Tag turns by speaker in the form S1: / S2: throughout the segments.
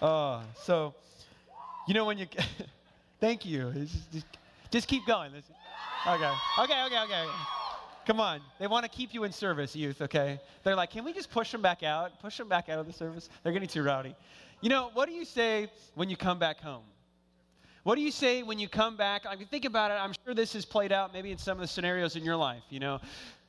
S1: Uh, so, you know when you, thank you. Just, just, just keep going. Okay, okay, okay, okay. Come on. They want to keep you in service, youth, okay? They're like, can we just push them back out? Push them back out of the service? They're getting too rowdy. You know, what do you say when you come back home? What do you say when you come back? I mean, think about it. I'm sure this has played out maybe in some of the scenarios in your life. You know,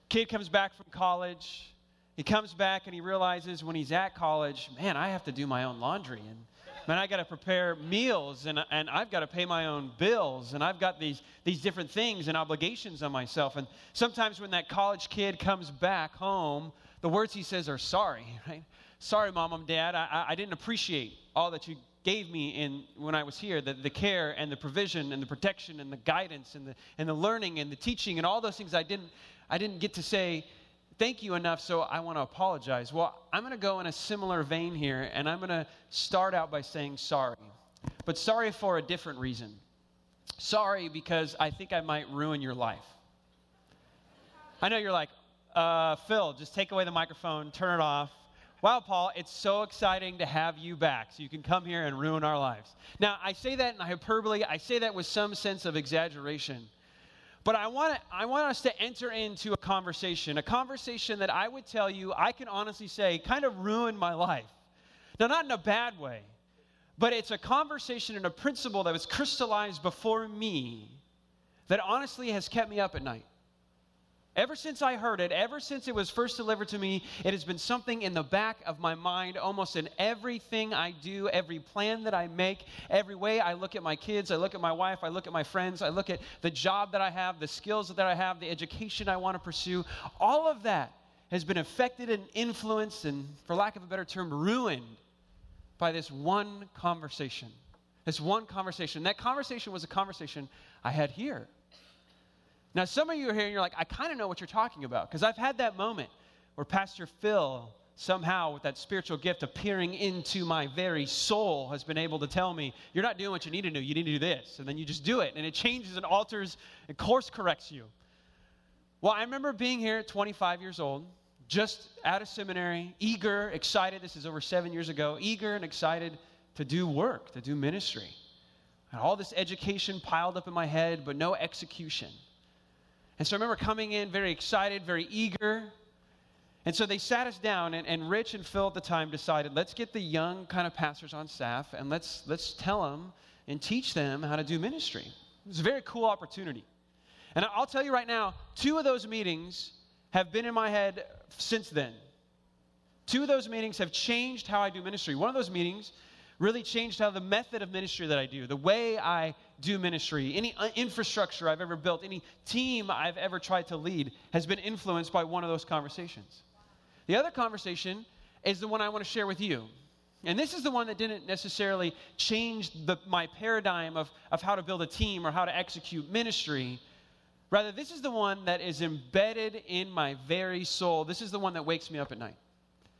S1: kid comes back from college. He comes back and he realizes when he's at college, man, I have to do my own laundry. And man, I got to prepare meals and, and I've got to pay my own bills and I've got these, these different things and obligations on myself. And sometimes when that college kid comes back home, the words he says are sorry, right? Sorry, mom and dad, I, I didn't appreciate all that you gave me in when I was here the, the care and the provision and the protection and the guidance and the, and the learning and the teaching and all those things I didn't, I didn't get to say thank you enough, so I want to apologize. Well, I'm going to go in a similar vein here, and I'm going to start out by saying sorry. But sorry for a different reason. Sorry because I think I might ruin your life. I know you're like, uh, Phil, just take away the microphone, turn it off. Wow, Paul, it's so exciting to have you back so you can come here and ruin our lives. Now, I say that in hyperbole, I say that with some sense of exaggeration. But I want, I want us to enter into a conversation, a conversation that I would tell you, I can honestly say, kind of ruined my life. Now, not in a bad way, but it's a conversation and a principle that was crystallized before me that honestly has kept me up at night. Ever since I heard it, ever since it was first delivered to me, it has been something in the back of my mind almost in everything I do, every plan that I make, every way I look at my kids, I look at my wife, I look at my friends, I look at the job that I have, the skills that I have, the education I want to pursue. All of that has been affected and influenced, and for lack of a better term, ruined by this one conversation. This one conversation. That conversation was a conversation I had here now, some of you are here and you're like, I kind of know what you're talking about because I've had that moment where Pastor Phil, somehow with that spiritual gift appearing into my very soul, has been able to tell me, You're not doing what you need to do. You need to do this. And then you just do it. And it changes and alters and course corrects you. Well, I remember being here at 25 years old, just out of seminary, eager, excited. This is over seven years ago, eager and excited to do work, to do ministry. And all this education piled up in my head, but no execution. And so I remember coming in very excited, very eager. And so they sat us down, and, and Rich and Phil at the time decided, let's get the young kind of pastors on staff and let's, let's tell them and teach them how to do ministry. It was a very cool opportunity. And I'll tell you right now, two of those meetings have been in my head since then. Two of those meetings have changed how I do ministry. One of those meetings really changed how the method of ministry that I do, the way I do ministry, any uh, infrastructure I've ever built, any team I've ever tried to lead has been influenced by one of those conversations. The other conversation is the one I want to share with you. And this is the one that didn't necessarily change the, my paradigm of, of how to build a team or how to execute ministry. Rather, this is the one that is embedded in my very soul. This is the one that wakes me up at night.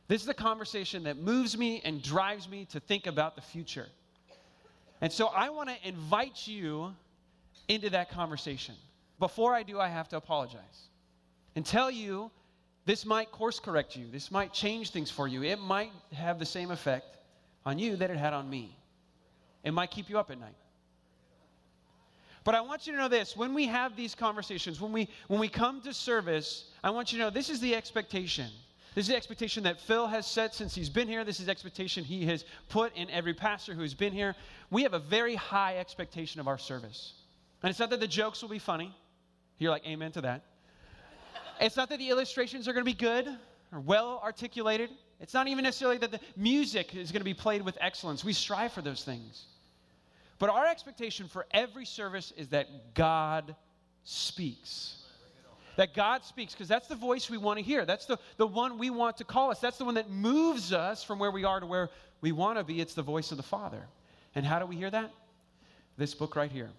S1: This is the conversation that moves me and drives me to think about the future. And so I want to invite you into that conversation. Before I do, I have to apologize and tell you this might course correct you. This might change things for you. It might have the same effect on you that it had on me. It might keep you up at night. But I want you to know this when we have these conversations, when we, when we come to service, I want you to know this is the expectation. This is the expectation that Phil has set since he's been here. This is the expectation he has put in every pastor who's been here. We have a very high expectation of our service. And it's not that the jokes will be funny. You're like, amen to that. it's not that the illustrations are going to be good or well articulated. It's not even necessarily that the music is going to be played with excellence. We strive for those things. But our expectation for every service is that God speaks that God speaks, because that's the voice we want to hear. That's the, the one we want to call us. That's the one that moves us from where we are to where we want to be. It's the voice of the Father. And how do we hear that? This book right here.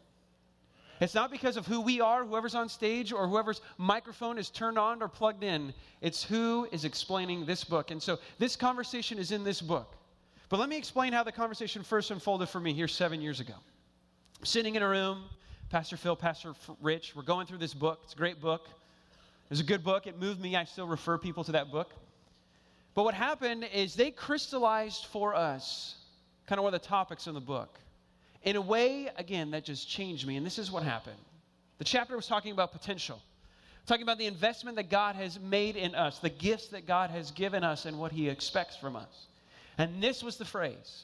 S1: It's not because of who we are, whoever's on stage, or whoever's microphone is turned on or plugged in. It's who is explaining this book. And so this conversation is in this book. But let me explain how the conversation first unfolded for me here seven years ago. sitting in a room, Pastor Phil, Pastor Rich, we're going through this book. It's a great book. It was a good book. It moved me. I still refer people to that book. But what happened is they crystallized for us kind of one of the topics in the book in a way, again, that just changed me. And this is what happened. The chapter was talking about potential, talking about the investment that God has made in us, the gifts that God has given us, and what He expects from us. And this was the phrase.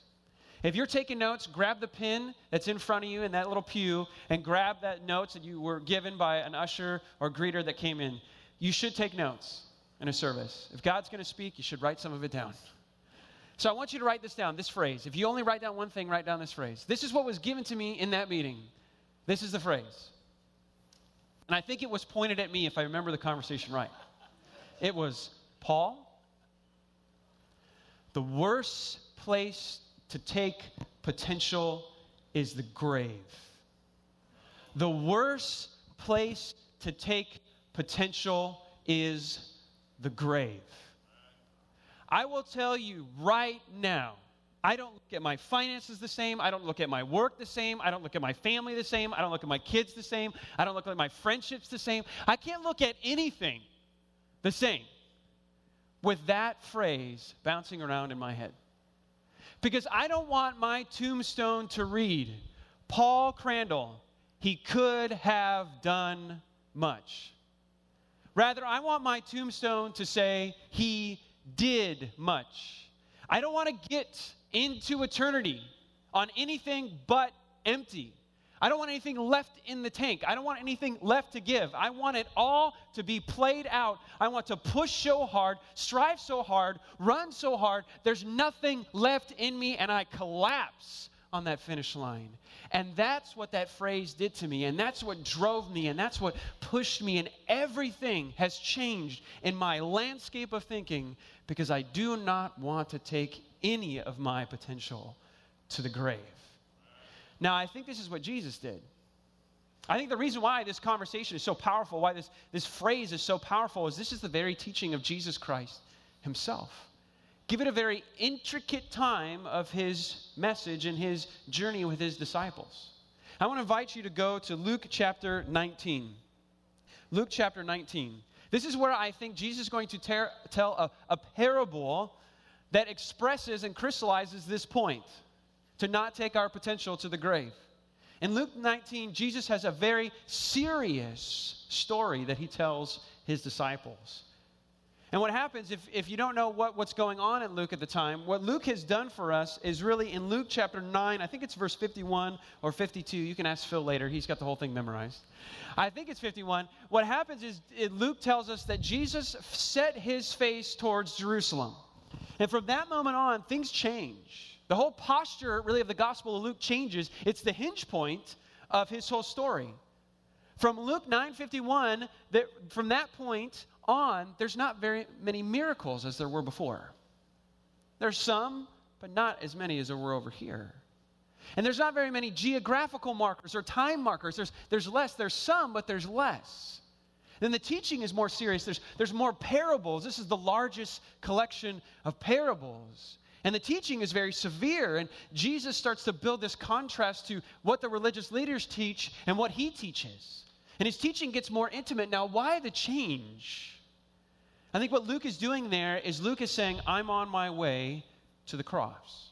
S1: If you're taking notes, grab the pen that's in front of you in that little pew and grab that notes that you were given by an usher or greeter that came in. You should take notes in a service. If God's going to speak, you should write some of it down. So I want you to write this down, this phrase. If you only write down one thing, write down this phrase. This is what was given to me in that meeting. This is the phrase. And I think it was pointed at me if I remember the conversation right. It was Paul, the worst place to take potential is the grave. The worst place to take potential is the grave. I will tell you right now, I don't look at my finances the same. I don't look at my work the same. I don't look at my family the same. I don't look at my kids the same. I don't look at my friendships the same. I can't look at anything the same with that phrase bouncing around in my head. Because I don't want my tombstone to read, Paul Crandall, he could have done much. Rather, I want my tombstone to say, he did much. I don't want to get into eternity on anything but empty. I don't want anything left in the tank. I don't want anything left to give. I want it all to be played out. I want to push so hard, strive so hard, run so hard. There's nothing left in me, and I collapse on that finish line. And that's what that phrase did to me. And that's what drove me. And that's what pushed me. And everything has changed in my landscape of thinking because I do not want to take any of my potential to the grave. Now, I think this is what Jesus did. I think the reason why this conversation is so powerful, why this, this phrase is so powerful, is this is the very teaching of Jesus Christ himself. Give it a very intricate time of his message and his journey with his disciples. I want to invite you to go to Luke chapter 19. Luke chapter 19. This is where I think Jesus is going to ter- tell a, a parable that expresses and crystallizes this point to not take our potential to the grave. In Luke 19, Jesus has a very serious story that he tells his disciples. And what happens if, if you don't know what, what's going on in Luke at the time, what Luke has done for us is really in Luke chapter 9, I think it's verse 51 or 52. You can ask Phil later, he's got the whole thing memorized. I think it's 51. What happens is Luke tells us that Jesus set his face towards Jerusalem. And from that moment on, things change. The whole posture, really, of the Gospel of Luke changes. It's the hinge point of his whole story. From Luke 9:51, that from that point on, there's not very many miracles as there were before. There's some, but not as many as there were over here. And there's not very many geographical markers or time markers. There's, there's less. There's some, but there's less. Then the teaching is more serious. There's, there's more parables. This is the largest collection of parables. And the teaching is very severe. And Jesus starts to build this contrast to what the religious leaders teach and what he teaches. And his teaching gets more intimate. Now, why the change? I think what Luke is doing there is Luke is saying, I'm on my way to the cross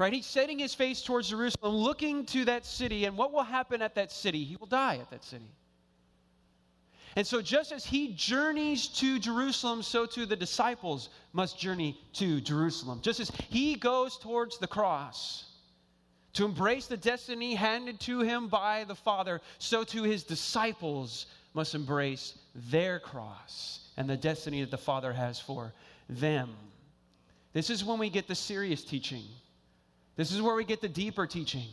S1: right? He's setting his face towards Jerusalem, looking to that city, and what will happen at that city? He will die at that city. And so, just as he journeys to Jerusalem, so too the disciples must journey to Jerusalem. Just as he goes towards the cross to embrace the destiny handed to him by the Father, so too his disciples must embrace their cross and the destiny that the Father has for them. This is when we get the serious teaching this is where we get the deeper teaching.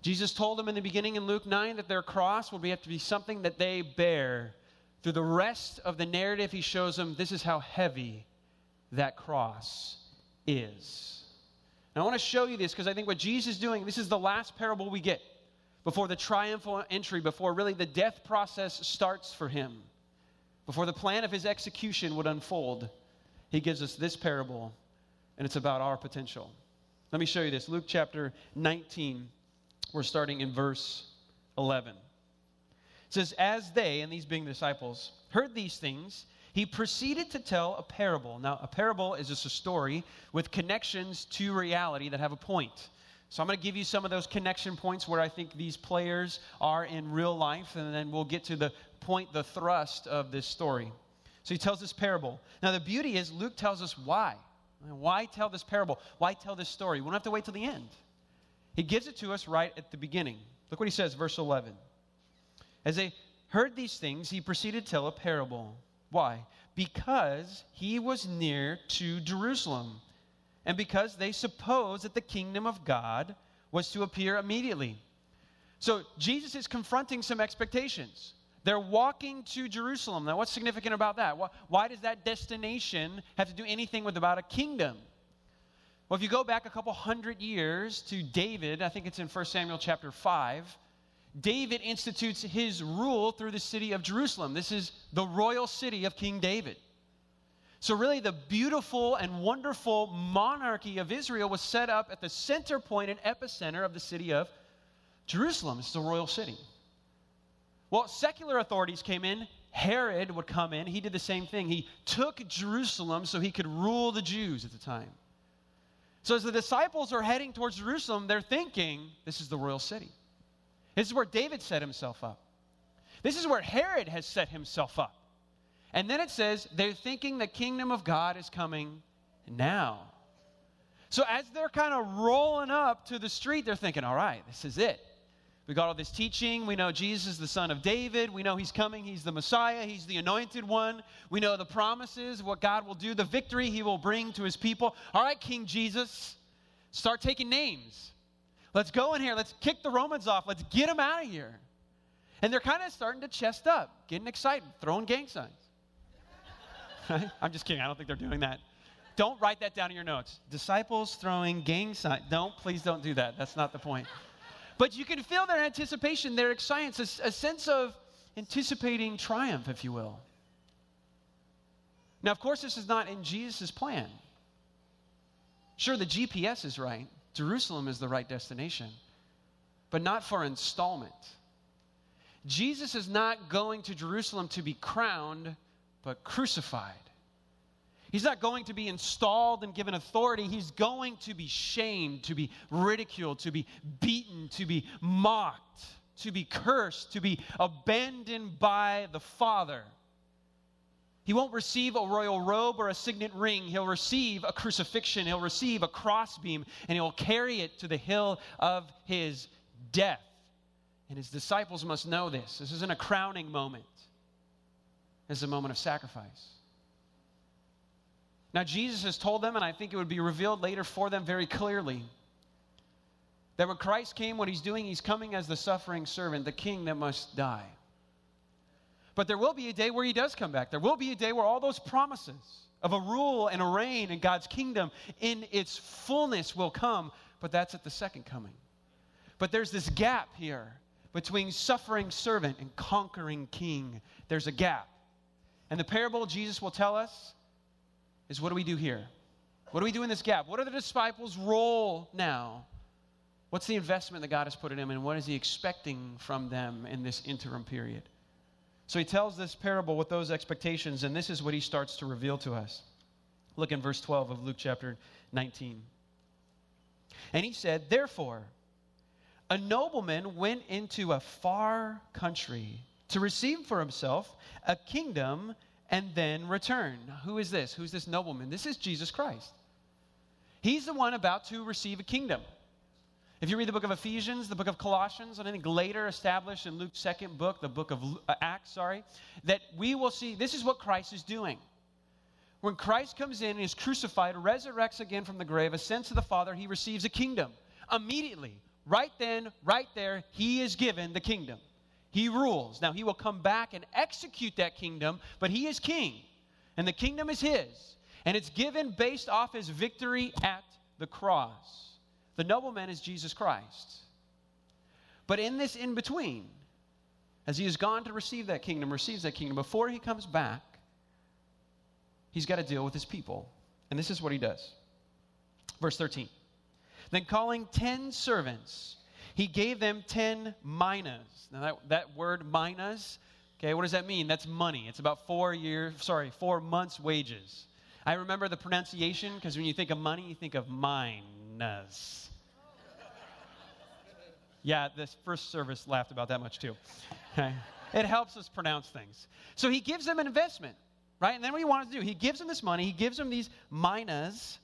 S1: Jesus told them in the beginning in Luke 9 that their cross will be, have to be something that they bear. Through the rest of the narrative, he shows them this is how heavy that cross is. Now, I want to show you this because I think what Jesus is doing, this is the last parable we get before the triumphal entry, before really the death process starts for him, before the plan of his execution would unfold. He gives us this parable, and it's about our potential. Let me show you this. Luke chapter 19, we're starting in verse 11. It says, As they, and these being disciples, heard these things, he proceeded to tell a parable. Now, a parable is just a story with connections to reality that have a point. So I'm going to give you some of those connection points where I think these players are in real life, and then we'll get to the point, the thrust of this story. So he tells this parable. Now, the beauty is Luke tells us why. Why tell this parable? Why tell this story? We don't have to wait till the end. He gives it to us right at the beginning. Look what he says, verse 11. As they heard these things, he proceeded to tell a parable. Why? Because he was near to Jerusalem, and because they supposed that the kingdom of God was to appear immediately. So Jesus is confronting some expectations. They're walking to Jerusalem. Now, what's significant about that? Why does that destination have to do anything with about a kingdom? Well, if you go back a couple hundred years to David, I think it's in 1 Samuel chapter 5, David institutes his rule through the city of Jerusalem. This is the royal city of King David. So, really, the beautiful and wonderful monarchy of Israel was set up at the center point and epicenter of the city of Jerusalem. It's the royal city. Well, secular authorities came in. Herod would come in. He did the same thing. He took Jerusalem so he could rule the Jews at the time. So, as the disciples are heading towards Jerusalem, they're thinking, this is the royal city. This is where David set himself up. This is where Herod has set himself up. And then it says they're thinking the kingdom of God is coming now. So as they're kind of rolling up to the street, they're thinking, all right, this is it. We got all this teaching. We know Jesus is the son of David. We know he's coming. He's the Messiah. He's the anointed one. We know the promises, what God will do, the victory he will bring to his people. All right, King Jesus, start taking names. Let's go in here. Let's kick the Romans off. Let's get them out of here. And they're kind of starting to chest up, getting excited, throwing gang signs. I'm just kidding. I don't think they're doing that. Don't write that down in your notes. Disciples throwing gang signs. Don't, please don't do that. That's not the point. But you can feel their anticipation, their excitement, a, a sense of anticipating triumph, if you will. Now, of course, this is not in Jesus' plan. Sure, the GPS is right. Jerusalem is the right destination, but not for installment. Jesus is not going to Jerusalem to be crowned, but crucified. He's not going to be installed and given authority. He's going to be shamed, to be ridiculed, to be beaten, to be mocked, to be cursed, to be abandoned by the Father. He won't receive a royal robe or a signet ring. He'll receive a crucifixion. He'll receive a crossbeam, and he'll carry it to the hill of his death. And his disciples must know this. This isn't a crowning moment, it's a moment of sacrifice. Now, Jesus has told them, and I think it would be revealed later for them very clearly, that when Christ came, what he's doing, he's coming as the suffering servant, the king that must die. But there will be a day where he does come back. There will be a day where all those promises of a rule and a reign in God's kingdom in its fullness will come, but that's at the second coming. But there's this gap here between suffering servant and conquering king. There's a gap. And the parable Jesus will tell us is what do we do here? What do we do in this gap? What are the disciples' role now? What's the investment that God has put in them, and what is He expecting from them in this interim period? So he tells this parable with those expectations, and this is what he starts to reveal to us. Look in verse 12 of Luke chapter 19. And he said, Therefore, a nobleman went into a far country to receive for himself a kingdom and then return. Who is this? Who's this nobleman? This is Jesus Christ. He's the one about to receive a kingdom. If you read the book of Ephesians, the book of Colossians, and I think later established in Luke's second book, the book of uh, Acts, sorry, that we will see this is what Christ is doing. When Christ comes in and is crucified, resurrects again from the grave, ascends to the Father, he receives a kingdom. Immediately, right then, right there, he is given the kingdom. He rules. Now, he will come back and execute that kingdom, but he is king, and the kingdom is his. And it's given based off his victory at the cross. The nobleman is Jesus Christ. But in this in between, as he has gone to receive that kingdom, receives that kingdom, before he comes back, he's got to deal with his people. And this is what he does. Verse 13. Then calling 10 servants, he gave them 10 minas. Now, that, that word minas Okay, what does that mean? That's money. It's about four years, sorry, four months' wages. I remember the pronunciation because when you think of money, you think of minas. yeah, this first service laughed about that much too. Okay. It helps us pronounce things. So he gives them an investment, right? And then what he wanted to do, he gives them this money, he gives them these minas,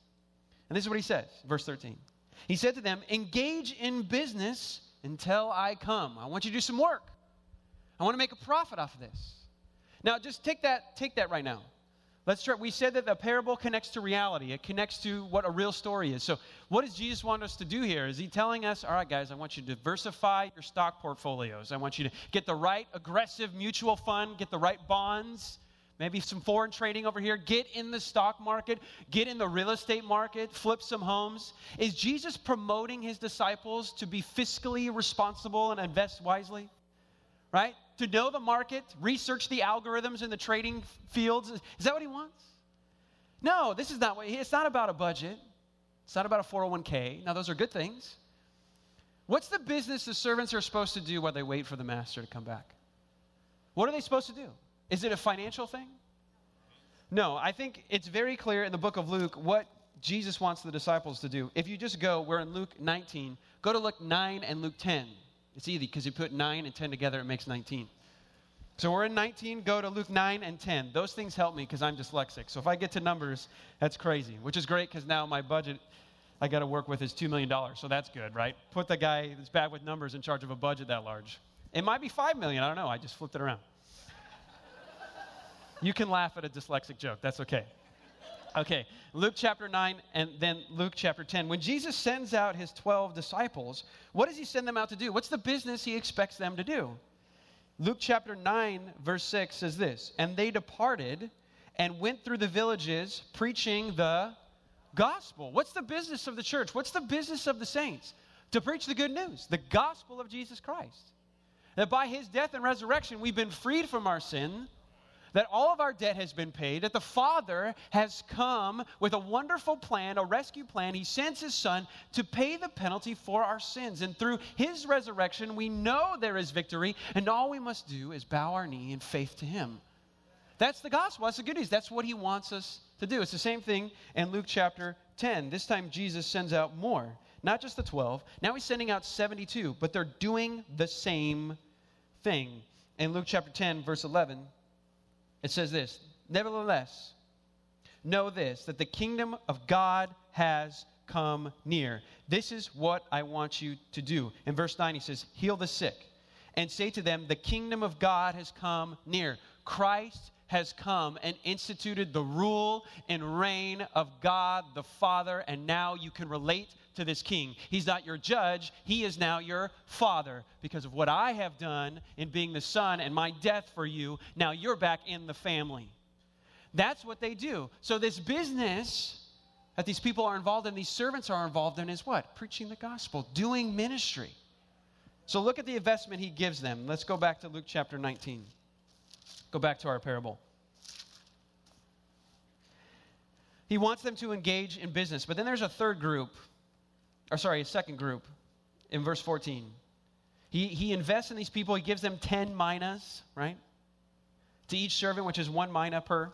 S1: and this is what he says, verse 13. He said to them, Engage in business until I come. I want you to do some work. I want to make a profit off of this. Now, just take that, take that right now. Let's try. We said that the parable connects to reality. It connects to what a real story is. So, what does Jesus want us to do here? Is he telling us, all right, guys, I want you to diversify your stock portfolios. I want you to get the right aggressive mutual fund, get the right bonds, maybe some foreign trading over here, get in the stock market, get in the real estate market, flip some homes. Is Jesus promoting his disciples to be fiscally responsible and invest wisely? Right? To know the market, research the algorithms in the trading fields? Is that what he wants? No, this is not what it's not about a budget. It's not about a 401k. Now, those are good things. What's the business the servants are supposed to do while they wait for the master to come back? What are they supposed to do? Is it a financial thing? No, I think it's very clear in the book of Luke what Jesus wants the disciples to do. If you just go, we're in Luke 19, go to Luke 9 and Luke 10. It's easy because you put 9 and 10 together, it makes 19. So we're in 19, go to Luke 9 and 10. Those things help me because I'm dyslexic. So if I get to numbers, that's crazy, which is great because now my budget I got to work with is $2 million. So that's good, right? Put the guy that's bad with numbers in charge of a budget that large. It might be 5 million, I don't know. I just flipped it around. you can laugh at a dyslexic joke, that's okay. Okay, Luke chapter 9 and then Luke chapter 10. When Jesus sends out his 12 disciples, what does he send them out to do? What's the business he expects them to do? Luke chapter 9, verse 6 says this And they departed and went through the villages preaching the gospel. What's the business of the church? What's the business of the saints? To preach the good news, the gospel of Jesus Christ. That by his death and resurrection, we've been freed from our sin that all of our debt has been paid, that the Father has come with a wonderful plan, a rescue plan. He sends His Son to pay the penalty for our sins. And through His resurrection, we know there is victory, and all we must do is bow our knee in faith to Him. That's the gospel. That's the good news. That's what He wants us to do. It's the same thing in Luke chapter 10. This time, Jesus sends out more, not just the 12. Now He's sending out 72, but they're doing the same thing. In Luke chapter 10, verse 11, it says this Nevertheless, know this, that the kingdom of God has come near. This is what I want you to do. In verse 9, he says, Heal the sick and say to them, The kingdom of God has come near. Christ has come and instituted the rule and reign of God the Father, and now you can relate to this king. He's not your judge, he is now your father. Because of what I have done in being the son and my death for you, now you're back in the family. That's what they do. So, this business that these people are involved in, these servants are involved in, is what? Preaching the gospel, doing ministry. So, look at the investment he gives them. Let's go back to Luke chapter 19. Go back to our parable. He wants them to engage in business. But then there's a third group or sorry, a second group in verse 14. He, he invests in these people, he gives them 10 minas, right? To each servant, which is one mina per. And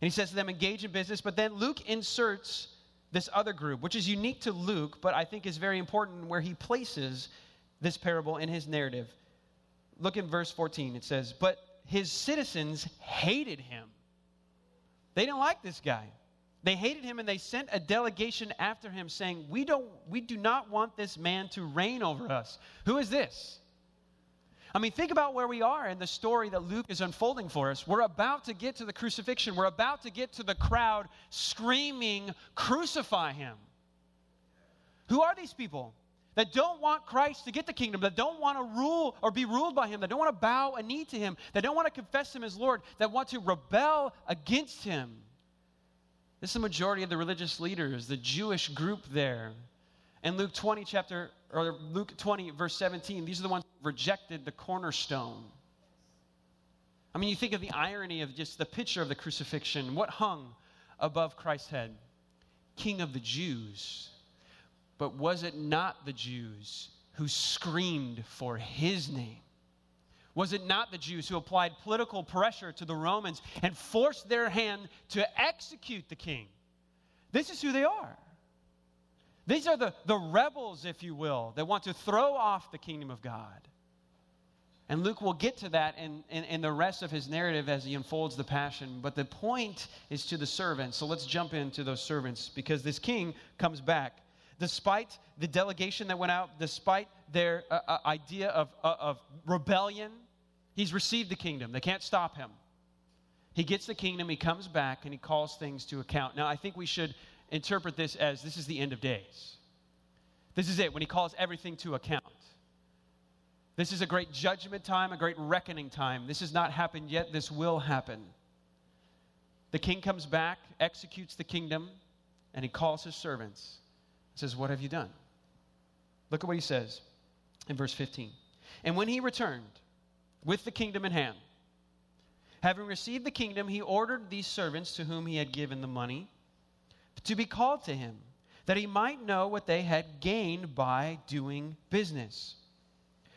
S1: he says to them, engage in business. But then Luke inserts this other group, which is unique to Luke, but I think is very important where he places this parable in his narrative. Look in verse 14. It says, But his citizens hated him. They didn't like this guy. They hated him and they sent a delegation after him saying, we, don't, we do not want this man to reign over us. Who is this? I mean, think about where we are in the story that Luke is unfolding for us. We're about to get to the crucifixion, we're about to get to the crowd screaming, Crucify him. Who are these people? That don't want Christ to get the kingdom, that don't want to rule or be ruled by him, that don't want to bow a knee to him, that don't want to confess him as Lord, that want to rebel against him. This is the majority of the religious leaders, the Jewish group there. In Luke 20, chapter, or Luke 20, verse 17, these are the ones who rejected the cornerstone. I mean, you think of the irony of just the picture of the crucifixion. What hung above Christ's head? King of the Jews. But was it not the Jews who screamed for his name? Was it not the Jews who applied political pressure to the Romans and forced their hand to execute the king? This is who they are. These are the, the rebels, if you will, that want to throw off the kingdom of God. And Luke will get to that in, in, in, the rest of his narrative as he unfolds the passion. But the point is to the servants. So let's jump into those servants because this king comes back. Despite the delegation that went out, despite their uh, uh, idea of, uh, of rebellion, he's received the kingdom. They can't stop him. He gets the kingdom, he comes back, and he calls things to account. Now, I think we should interpret this as this is the end of days. This is it, when he calls everything to account. This is a great judgment time, a great reckoning time. This has not happened yet, this will happen. The king comes back, executes the kingdom, and he calls his servants. He says, What have you done? Look at what he says in verse 15. And when he returned with the kingdom in hand, having received the kingdom, he ordered these servants to whom he had given the money to be called to him, that he might know what they had gained by doing business.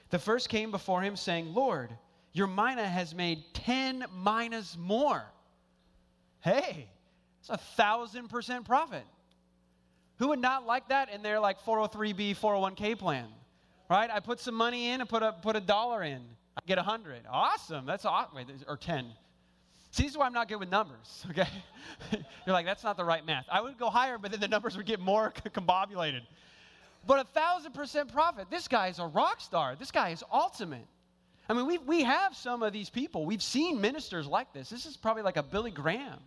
S1: The first came before him, saying, Lord, your mina has made 10 minas more. Hey, it's a thousand percent profit. Who would not like that in their like 403b, 401k plan? Right? I put some money in and put a, put a dollar in. I get a hundred. Awesome. That's awesome. Wait, or 10. See, this is why I'm not good with numbers, okay? You're like, that's not the right math. I would go higher, but then the numbers would get more combobulated. But a thousand percent profit. This guy is a rock star. This guy is ultimate. I mean, we we have some of these people. We've seen ministers like this. This is probably like a Billy Graham,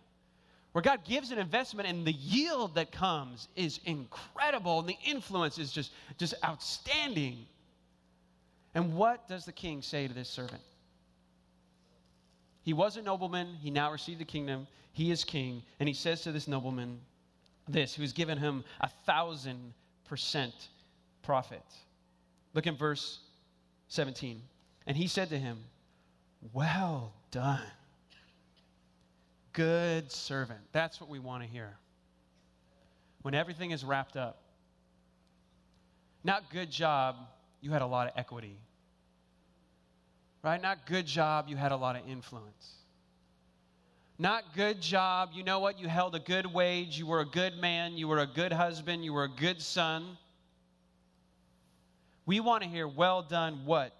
S1: where God gives an investment and the yield that comes is incredible and the influence is just, just outstanding. And what does the king say to this servant? He was a nobleman. He now received the kingdom. He is king. And he says to this nobleman this, who's given him a thousand percent profit. Look in verse 17. And he said to him, Well done, good servant. That's what we want to hear. When everything is wrapped up, not good job, you had a lot of equity right? Not good job, you had a lot of influence. Not good job, you know what? You held a good wage, you were a good man, you were a good husband, you were a good son. We want to hear, well done, what?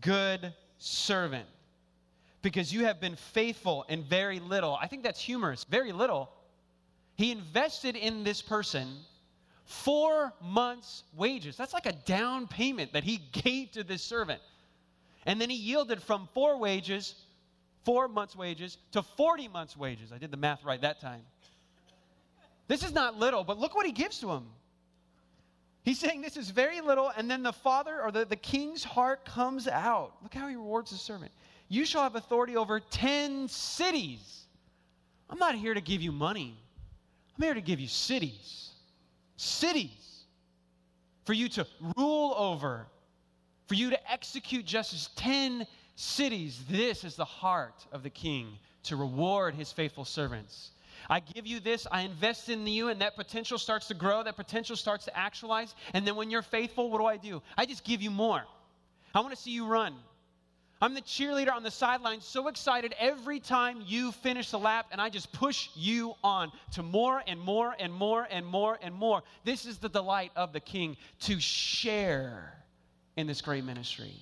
S1: Good servant. Because you have been faithful in very little. I think that's humorous. Very little. He invested in this person four months' wages. That's like a down payment that he gave to this servant. And then he yielded from four wages, four months' wages, to 40 months' wages. I did the math right that time. This is not little, but look what he gives to him. He's saying this is very little, and then the father or the, the king's heart comes out. Look how he rewards the servant. You shall have authority over 10 cities. I'm not here to give you money, I'm here to give you cities. Cities for you to rule over for you to execute justice. 10 cities. This is the heart of the king to reward his faithful servants. I give you this, I invest in you, and that potential starts to grow, that potential starts to actualize. And then when you're faithful, what do I do? I just give you more. I want to see you run. I'm the cheerleader on the sideline, so excited every time you finish the lap, and I just push you on to more and more and more and more and more. This is the delight of the king to share in this great ministry.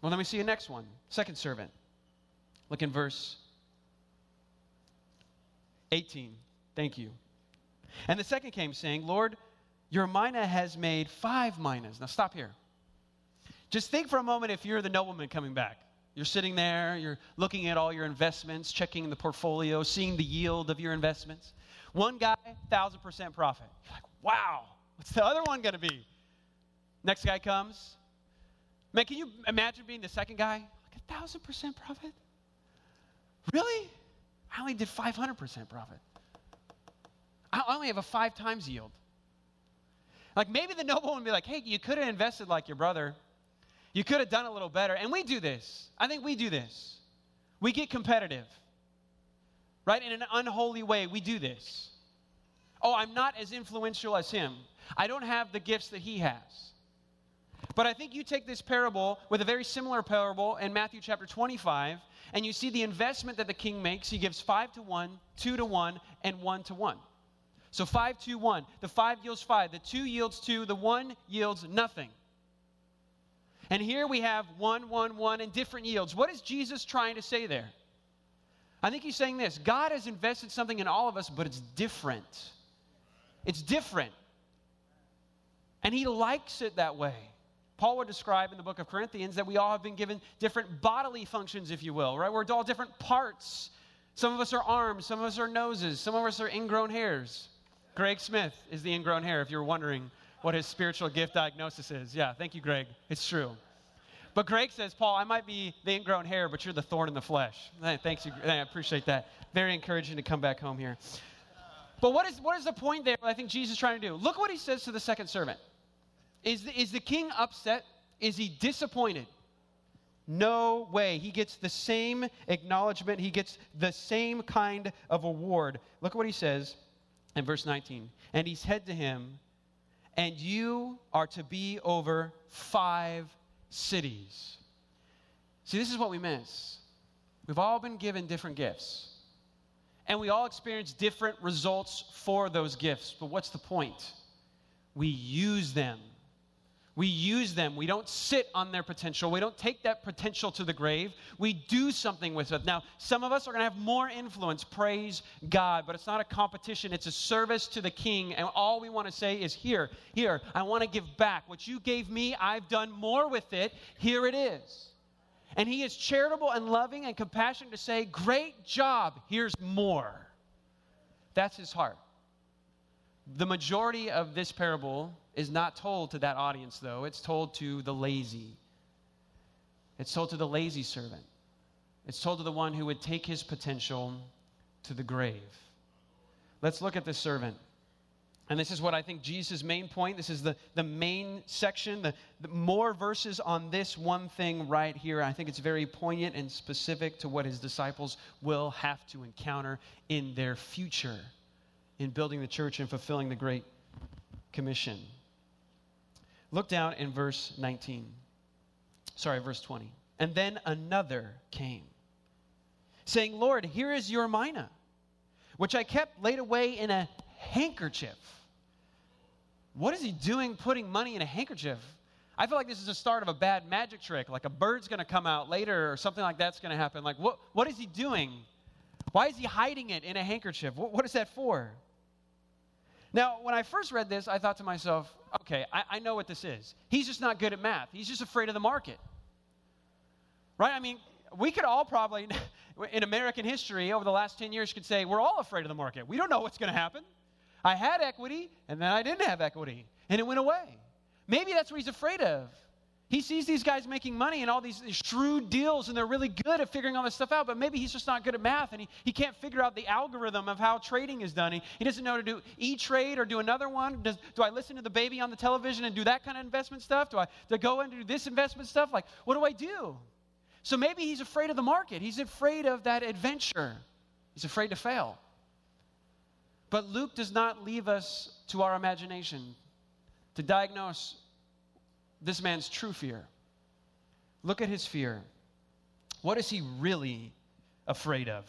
S1: Well, let me see the next one. Second servant. Look in verse 18. Thank you. And the second came saying, Lord, your mina has made five minas. Now stop here. Just think for a moment if you're the nobleman coming back. You're sitting there, you're looking at all your investments, checking the portfolio, seeing the yield of your investments. One guy, 1,000% profit. You're like, wow, what's the other one going to be? Next guy comes. Man, can you imagine being the second guy? Like a thousand percent profit? Really? I only did 500% profit. I only have a five times yield. Like maybe the noble would be like, hey, you could have invested like your brother. You could have done a little better. And we do this. I think we do this. We get competitive, right? In an unholy way, we do this. Oh, I'm not as influential as him. I don't have the gifts that he has. But I think you take this parable with a very similar parable in Matthew chapter 25, and you see the investment that the king makes. He gives five to one, two to one, and one to one. So five, two, one. The five yields five, the two yields two, the one yields nothing. And here we have one, one, one, and different yields. What is Jesus trying to say there? I think he's saying this God has invested something in all of us, but it's different. It's different. And he likes it that way. Paul would describe in the book of Corinthians that we all have been given different bodily functions, if you will, right? We're all different parts. Some of us are arms, some of us are noses, some of us are ingrown hairs. Greg Smith is the ingrown hair, if you're wondering what his spiritual gift diagnosis is. Yeah, thank you, Greg. It's true. But Greg says, Paul, I might be the ingrown hair, but you're the thorn in the flesh. Thanks, you. I appreciate that. Very encouraging to come back home here. But what is, what is the point there I think Jesus is trying to do? Look what he says to the second servant. Is the, is the king upset? Is he disappointed? No way. He gets the same acknowledgement, he gets the same kind of award. Look what he says in verse 19. And he said to him, And you are to be over five cities. See, this is what we miss. We've all been given different gifts. And we all experience different results for those gifts. But what's the point? We use them we use them. We don't sit on their potential. We don't take that potential to the grave. We do something with it. Now, some of us are going to have more influence. Praise God. But it's not a competition, it's a service to the King. And all we want to say is, Here, here, I want to give back. What you gave me, I've done more with it. Here it is. And He is charitable and loving and compassionate to say, Great job. Here's more. That's His heart. The majority of this parable is not told to that audience, though. It's told to the lazy. It's told to the lazy servant. It's told to the one who would take his potential to the grave. Let's look at this servant. And this is what I think Jesus' main point. This is the, the main section, the, the more verses on this one thing right here. I think it's very poignant and specific to what his disciples will have to encounter in their future in building the church and fulfilling the Great Commission. Look down in verse 19. Sorry, verse 20. And then another came, saying, Lord, here is your mina, which I kept laid away in a handkerchief. What is he doing putting money in a handkerchief? I feel like this is the start of a bad magic trick. Like a bird's going to come out later or something like that's going to happen. Like, what, what is he doing? Why is he hiding it in a handkerchief? What, what is that for? Now, when I first read this, I thought to myself, okay, I, I, know what this is. He's just not good at math. He's just afraid of the market. Right? I mean, we could all probably, in American history over the last 10 years, could say we're all afraid of the market. We don't know what's going to happen. I had equity, and then I didn't have equity, and it went away. Maybe that's what he's afraid of. He sees these guys making money and all these, these, shrewd deals, and they're really good at figuring all this stuff out, but maybe he's just not good at math and he, he can't figure out the algorithm of how trading is done. He, he doesn't know to do E Trade or do another one. Does, do I listen to the baby on the television and do that kind of investment stuff? Do I, do I go and do this investment stuff? Like, what do I do? So maybe he's afraid of the market. He's afraid of that adventure. He's afraid to fail. But Luke does not leave us to our imagination to diagnose this man's true fear. Look at his fear. What is he really afraid of?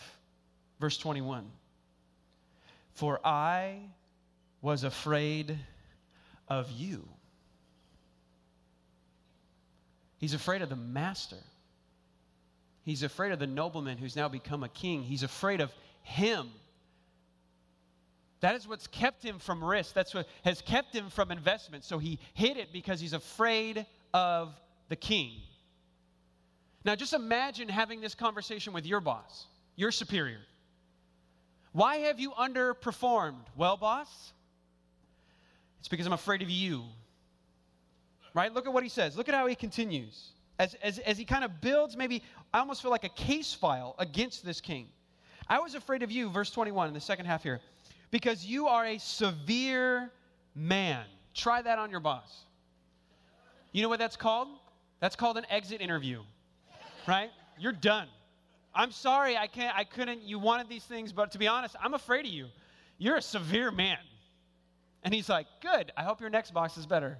S1: Verse 21 For I was afraid of you. He's afraid of the master. He's afraid of the nobleman who's now become a king. He's afraid of him. That is what's kept him from risk. That's what has kept him from investment. So he hid it because he's afraid of the king. Now, just imagine having this conversation with your boss, your superior. Why have you underperformed? Well, boss, it's because I'm afraid of you. Right? Look at what he says. Look at how he continues. As, as, as he kind of builds, maybe I almost feel like a case file against this king. I was afraid of you, verse 21 in the second half here because you are a severe man. Try that on your boss. You know what that's called? That's called an exit interview, right? You're done. I'm sorry, I can't, I couldn't, you wanted these things, but to be honest, I'm afraid of you. You're a severe man. And he's like, Good, I hope your next boss is better.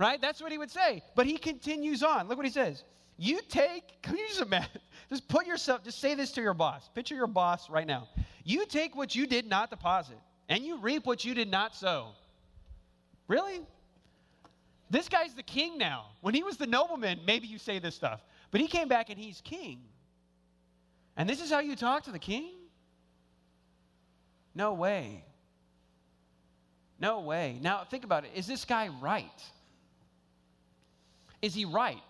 S1: right? That's what he would say. But he continues on. Look what he says. You take, can you just imagine? Just put yourself, just say this to your boss. Picture your boss right now. You take what you did not deposit, and you reap what you did not sow. Really? This guy's the king now. When he was the nobleman, maybe you say this stuff. But he came back and he's king. And this is how you talk to the king? No way. No way. Now, think about it. Is this guy right? Is he right?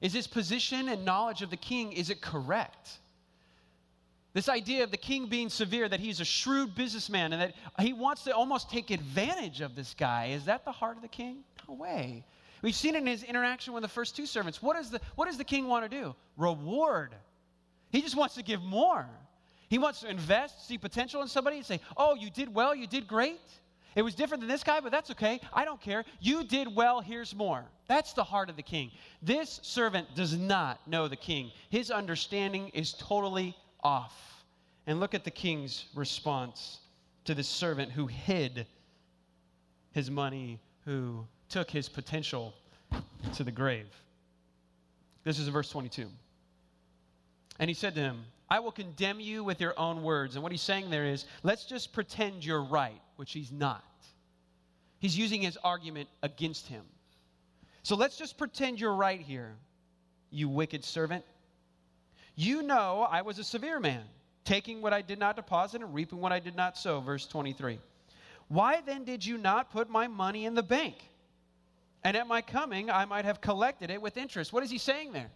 S1: Is his position and knowledge of the king, is it correct? This idea of the king being severe, that he's a shrewd businessman and that he wants to almost take advantage of this guy, is that the heart of the king? No way. We've seen it in his interaction with the first two servants. What, is the, what does the king want to do? Reward. He just wants to give more. He wants to invest, see potential in somebody, and say, Oh, you did well, you did great. It was different than this guy, but that's okay. I don't care. You did well, here's more. That's the heart of the king. This servant does not know the king, his understanding is totally off. And look at the king's response to this servant who hid his money, who took his potential to the grave. This is verse 22. And he said to him, I will condemn you with your own words. And what he's saying there is, let's just pretend you're right, which he's not. He's using his argument against him. So let's just pretend you're right here, you wicked servant. You know I was a severe man, taking what I did not deposit and reaping what I did not sow. Verse 23. Why then did you not put my money in the bank? And at my coming, I might have collected it with interest. What is he saying there?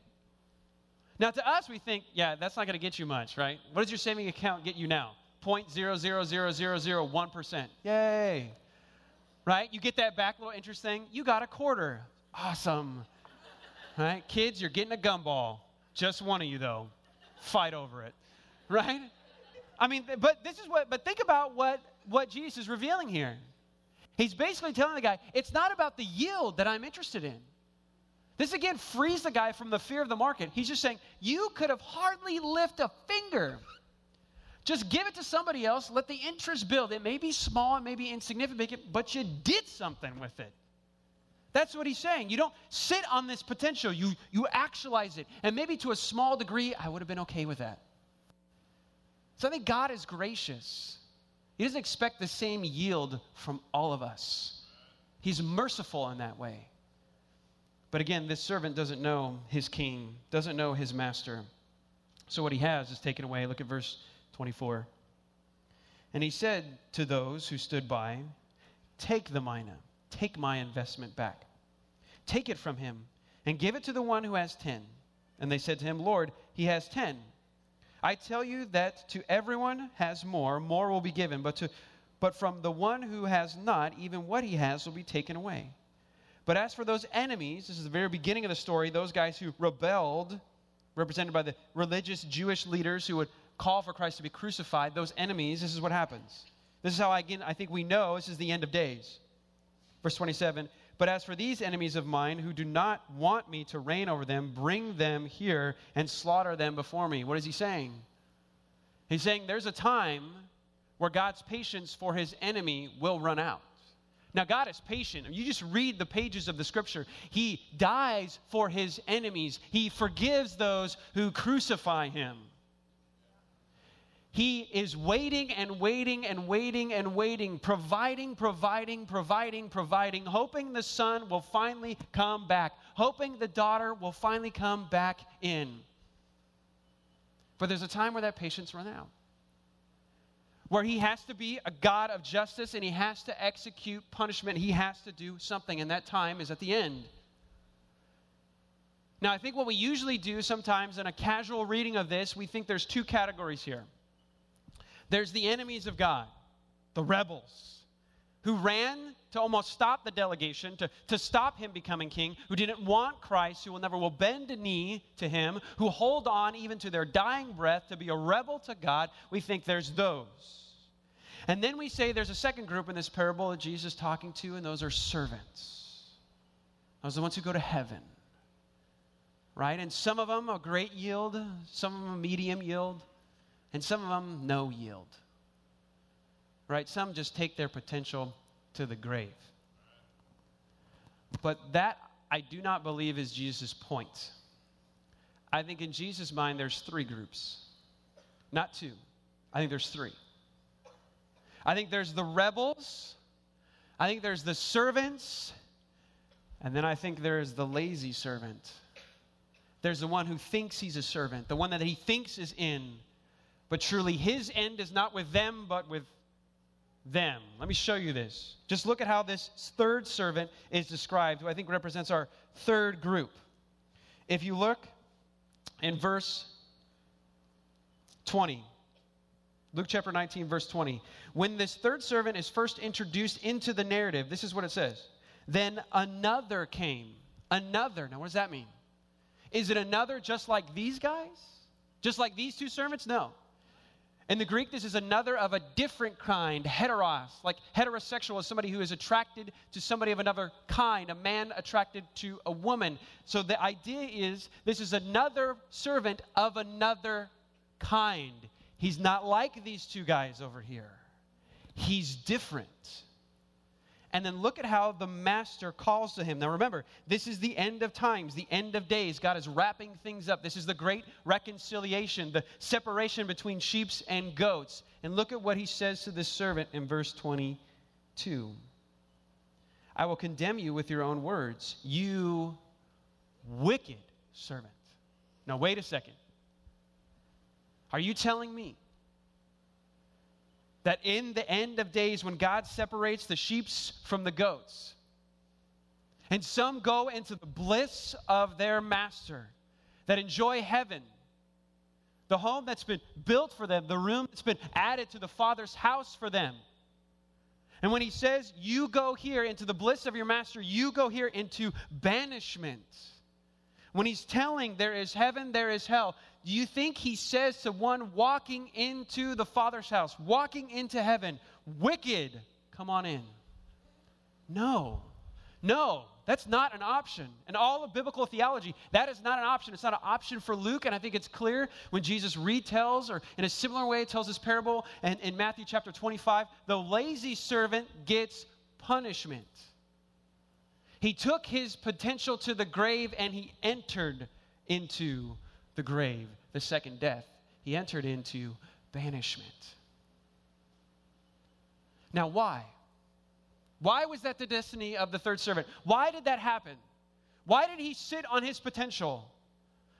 S1: Now, to us, we think, yeah, that's not going to get you much, right? What does your saving account get you now? 0.0000001%. Yay. Right? You get that back little interest thing, you got a quarter. Awesome. Right? Kids, you're getting a gumball. Just one of you, though. Fight over it. Right? I mean, but this is what, but think about what, what Jesus is revealing here. He's basically telling the guy, it's not about the yield that I'm interested in. This again frees the guy from the fear of the market. He's just saying, you could have hardly lift a finger. Just give it to somebody else, let the interest build. It may be small, it may be insignificant, but you did something with it. That's what he's saying. You don't sit on this potential, you, you actualize it. And maybe to a small degree, I would have been okay with that. So I think God is gracious. He doesn't expect the same yield from all of us, He's merciful in that way. But again, this servant doesn't know his king, doesn't know his master. So what he has is taken away. Look at verse 24. And he said to those who stood by, Take the mina, take my investment back. Take it from him and give it to the one who has ten. And they said to him, Lord, he has ten. I tell you that to everyone has more, more will be given, but, to, but from the one who has not, even what he has will be taken away. But as for those enemies, this is the very beginning of the story, those guys who rebelled, represented by the religious Jewish leaders who would call for Christ to be crucified, those enemies, this is what happens. This is how, again, I think we know this is the end of days. Verse 27 But as for these enemies of mine who do not want me to reign over them, bring them here and slaughter them before me. What is he saying? He's saying there's a time where God's patience for his enemy will run out. Now, God is patient. You just read the pages of the scripture. He dies for his enemies, He forgives those who crucify him. He is waiting and waiting and waiting and waiting, providing, providing, providing, providing, hoping the son will finally come back, hoping the daughter will finally come back in. But there's a time where that patience runs out where he has to be a God of justice and he has to execute punishment. He has to do something, and that time is at the end. Now, I think what we usually do sometimes in a casual reading of this, we think there's two categories here. There's the enemies of God, the rebels, who ran to almost stop the delegation, to, to stop him becoming king, who didn't want Christ, who will never will bend a knee to him, who hold on even to their dying breath to be a rebel to God. We think there's those. And then we say there's a second group in this parable that Jesus is talking to, and those are servants. Those are the ones who go to heaven. Right? And some of them a great yield, some of them a medium yield, and some of them no yield. Right? Some just take their potential to the grave. But that, I do not believe, is Jesus' point. I think in Jesus' mind, there's three groups, not two. I think there's three. I think there's the rebels, I think there's the servants, and then I think there's the lazy servant. There's the one who thinks he's a servant, the one that he thinks is in, but truly his end is not with them, but with them. Let me show you this. Just look at how this third servant is described, who I think represents our third group. If you look in verse 20, Luke chapter 19, verse 20. When this third servant is first introduced into the narrative, this is what it says. Then another came. Another. Now, what does that mean? Is it another just like these guys? Just like these two servants? No. In the Greek, this is another of a different kind, heteros. Like heterosexual is somebody who is attracted to somebody of another kind, a man attracted to a woman. So the idea is this is another servant of another kind. He's not like these two guys over here, he's different. And then look at how the master calls to him. Now remember, this is the end of times, the end of days. God is wrapping things up. This is the great reconciliation, the separation between sheep and goats. And look at what he says to this servant in verse 22 I will condemn you with your own words, you wicked servant. Now, wait a second. Are you telling me that in the end of days, when God separates the sheep from the goats, and some go into the bliss of their master, that enjoy heaven, the home that's been built for them, the room that's been added to the Father's house for them. And when he says, You go here into the bliss of your master, you go here into banishment. When he's telling there is heaven, there is hell, do you think he says to one walking into the Father's house, walking into heaven, wicked, come on in? No. No, that's not an option. In all of biblical theology, that is not an option. It's not an option for Luke, and I think it's clear when Jesus retells, or in a similar way, tells this parable and in Matthew chapter 25 the lazy servant gets punishment. He took his potential to the grave and he entered into the grave, the second death. He entered into banishment. Now, why? Why was that the destiny of the third servant? Why did that happen? Why did he sit on his potential?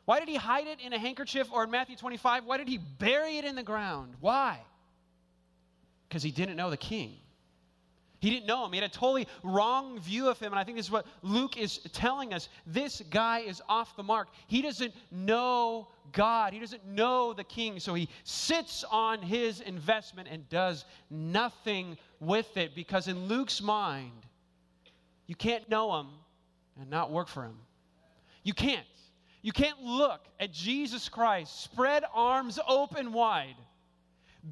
S1: Why did he hide it in a handkerchief or in Matthew 25? Why did he bury it in the ground? Why? Because he didn't know the king. He didn't know him. He had a totally wrong view of him. And I think this is what Luke is telling us. This guy is off the mark. He doesn't know God, he doesn't know the king. So he sits on his investment and does nothing with it because, in Luke's mind, you can't know him and not work for him. You can't. You can't look at Jesus Christ, spread arms open wide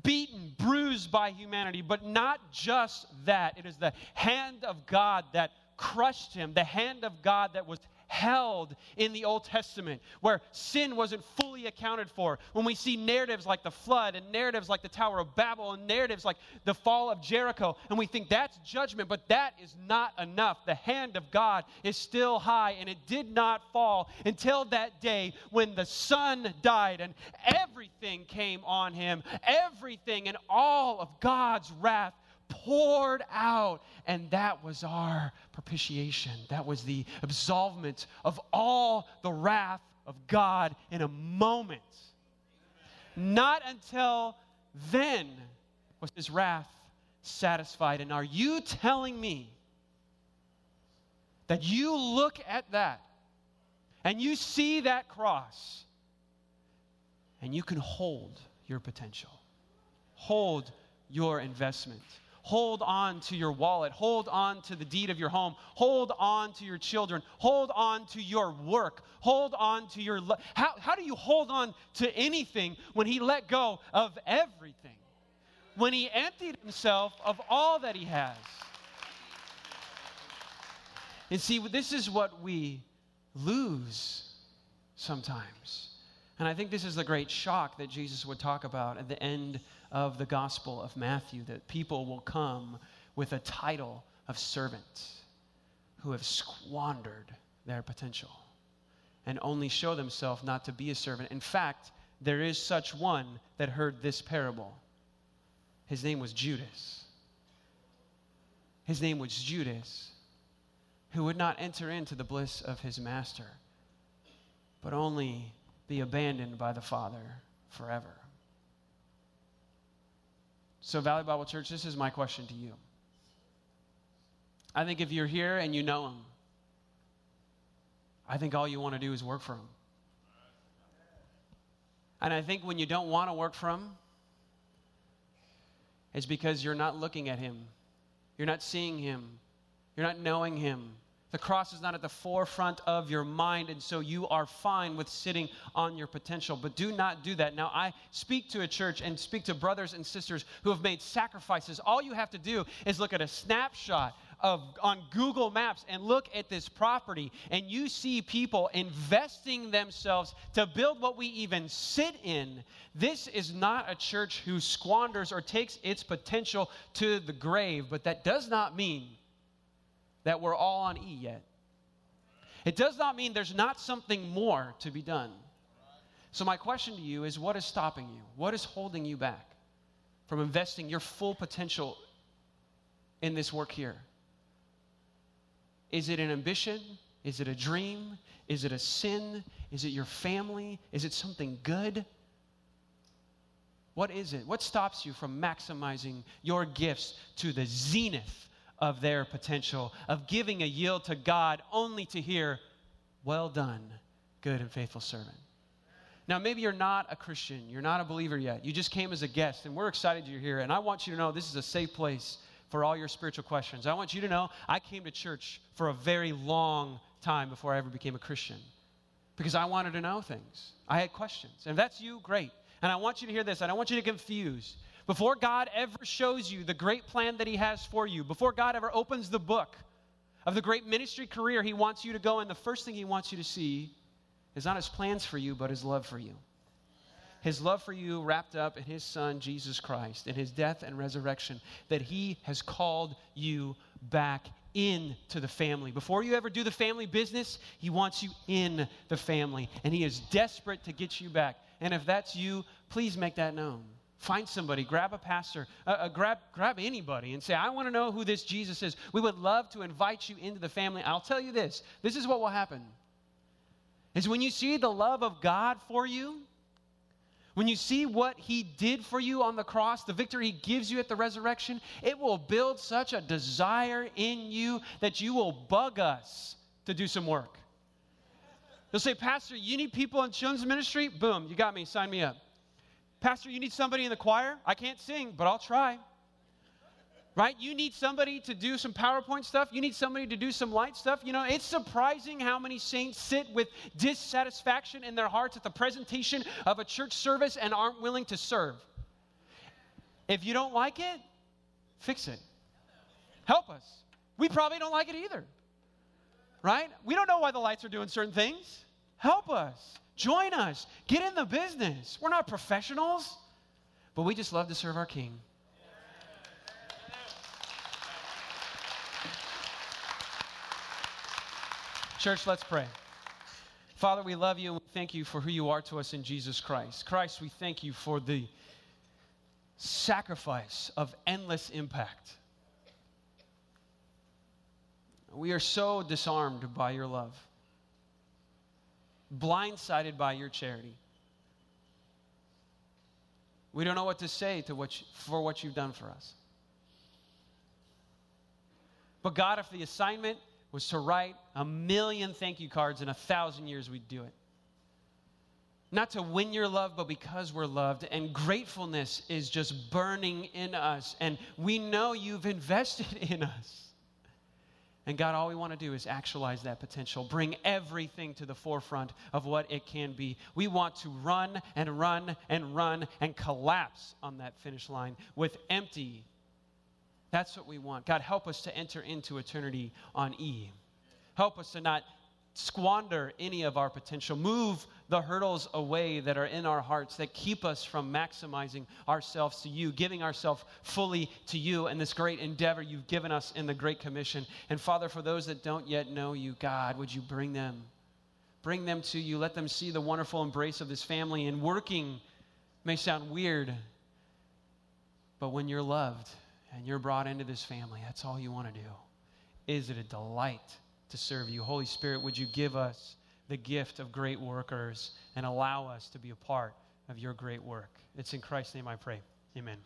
S1: beaten, bruised by humanity. But not just that, it is the hand of God that crushed him, the hand of God that was held in the Old Testament, where sin wasn't fully accounted for. When we see narratives like the flood, and narratives like the Tower of Babel, and narratives like the fall of Jericho, and we think that's judgment, but that is not enough. The hand of God is still high, and it did not fall until that day when the Son died, and everything came on him. Everything and all of God's wrath poured out. And that was our propitiation. That was the absolvement of all the wrath of God in a moment. Not until then was his wrath satisfied. And are you telling me that you look at that and you see that cross and you can hold your potential, hold your investment? Hold on to your wallet. Hold on to the deed of your home. Hold on to your children. Hold on to your work. Hold on to your. Lo- how, how do you hold on to anything when he let go of everything? When he emptied himself of all that he has. And see, this is what we lose sometimes. And I think this is the great shock that Jesus would talk about at the end of the Gospel of Matthew that people will come with a title of servant who have squandered their potential and only show themselves not to be a servant. In fact, there is such one that heard this parable. His name was Judas. His name was Judas, who would not enter into the bliss of his master, but only be abandoned by the Father forever. So, Valley Bible Church, this is my question to you. I think if you're here and you know him, I think all you want to do is work for him. And I think when you don't want to work for him, it's because you're not looking at him. You're not seeing him. You're not knowing him. The cross is not at the forefront of your mind, and so you are fine with sitting on your potential. But do not do that. Now, I speak to a church and speak to brothers and sisters who have made sacrifices. All you have to do is look at a snapshot of, on Google Maps and look at this property, and you see people investing themselves to build what we even sit in. This is not a church who squanders or takes its potential to the grave, but that does not mean that we're all on E yet. It does not mean there's not something more to be done. So, my question to you is what is stopping you? What is holding you back from investing your full potential in this work here? Is it an ambition? Is it a dream? Is it a sin? Is it your family? Is it something good? What is it? What stops you from maximizing your gifts to the zenith of their potential, of giving a yield to God only to hear, Well done, good and faithful servant? Now, maybe you're not a Christian, you're not a believer yet. You just came as a guest, and we're excited you're here. And I want you to know this is a safe place for all your spiritual questions. I want you to know I came to church for a very long time before I ever became a Christian because I wanted to know things. I had questions. And if that's you, great. And I want you to hear this. and I don't want you to confuse. Before God ever shows you the great plan that He has for you, before God ever opens the book of the great ministry career He wants you to go in, the first thing He wants you to see is not His plans for you, but His love for you his love for you wrapped up in his son, Jesus Christ, in his death and resurrection, that he has called you back into the family. Before you ever do the family business, he wants you in the family, and he is desperate to get you back. And if that's you, please make that known. Find somebody, grab a pastor, uh, uh, grab, grab anybody, and say, I want to know who this Jesus is. We would love to invite you into the family. I'll tell you this this is what will happen. Is when you see the love of God for you, when you see what he did for you on the cross, the victory he gives you at the resurrection, it will build such a desire in you that you will bug us to do some work. They'll say, Pastor, you need people in children's ministry? Boom, you got me, sign me up. Pastor, you need somebody in the choir? I can't sing, but I'll try right? You need somebody to do some PowerPoint stuff. You need somebody to do some light stuff. You know, it's surprising how many saints sit with dissatisfaction in their hearts at the presentation of a church service and aren't willing to serve. If you don't like it, fix it. Help us. We probably don't like it either, right? We don't know why the lights are doing certain things. Help us. Join us. Get in the business. We're not professionals, but we just love to serve our King. Church, let's pray. Father, we love you and we thank you for who you are to us in Jesus Christ. Christ, we thank you for the sacrifice of endless impact. We are so disarmed by your love, blindsided by your charity. We don't know what to say to what you, for what you've done for us. But God, if the assignment was to write a million thank you cards in a thousand years, we'd do it. Not to win your love, but because we're loved. And gratefulness is just burning in us. And we know you've invested in us. And God, all we want to do is actualize that potential, bring everything to the forefront of what it can be. We want to run and run and run and collapse on that finish line with empty that's what we want. God, help us to enter into eternity on E. Help us to not squander any of our potential. Move the hurdles away that are in our hearts that keep us from maximizing ourselves to you, giving ourselves fully to you and this great endeavor you've given us in the Great Commission. And Father, for those that don't yet know you, God, would you bring them? Bring them to you. Let them see the wonderful embrace of this family. And working may sound weird, but when you're loved and you're brought into this family, that's all you want to do. Is it a delight to serve you? Holy Spirit, would you give us the gift of great workers and allow us to be a part of your great work? It's in Christ's name I pray. Amen.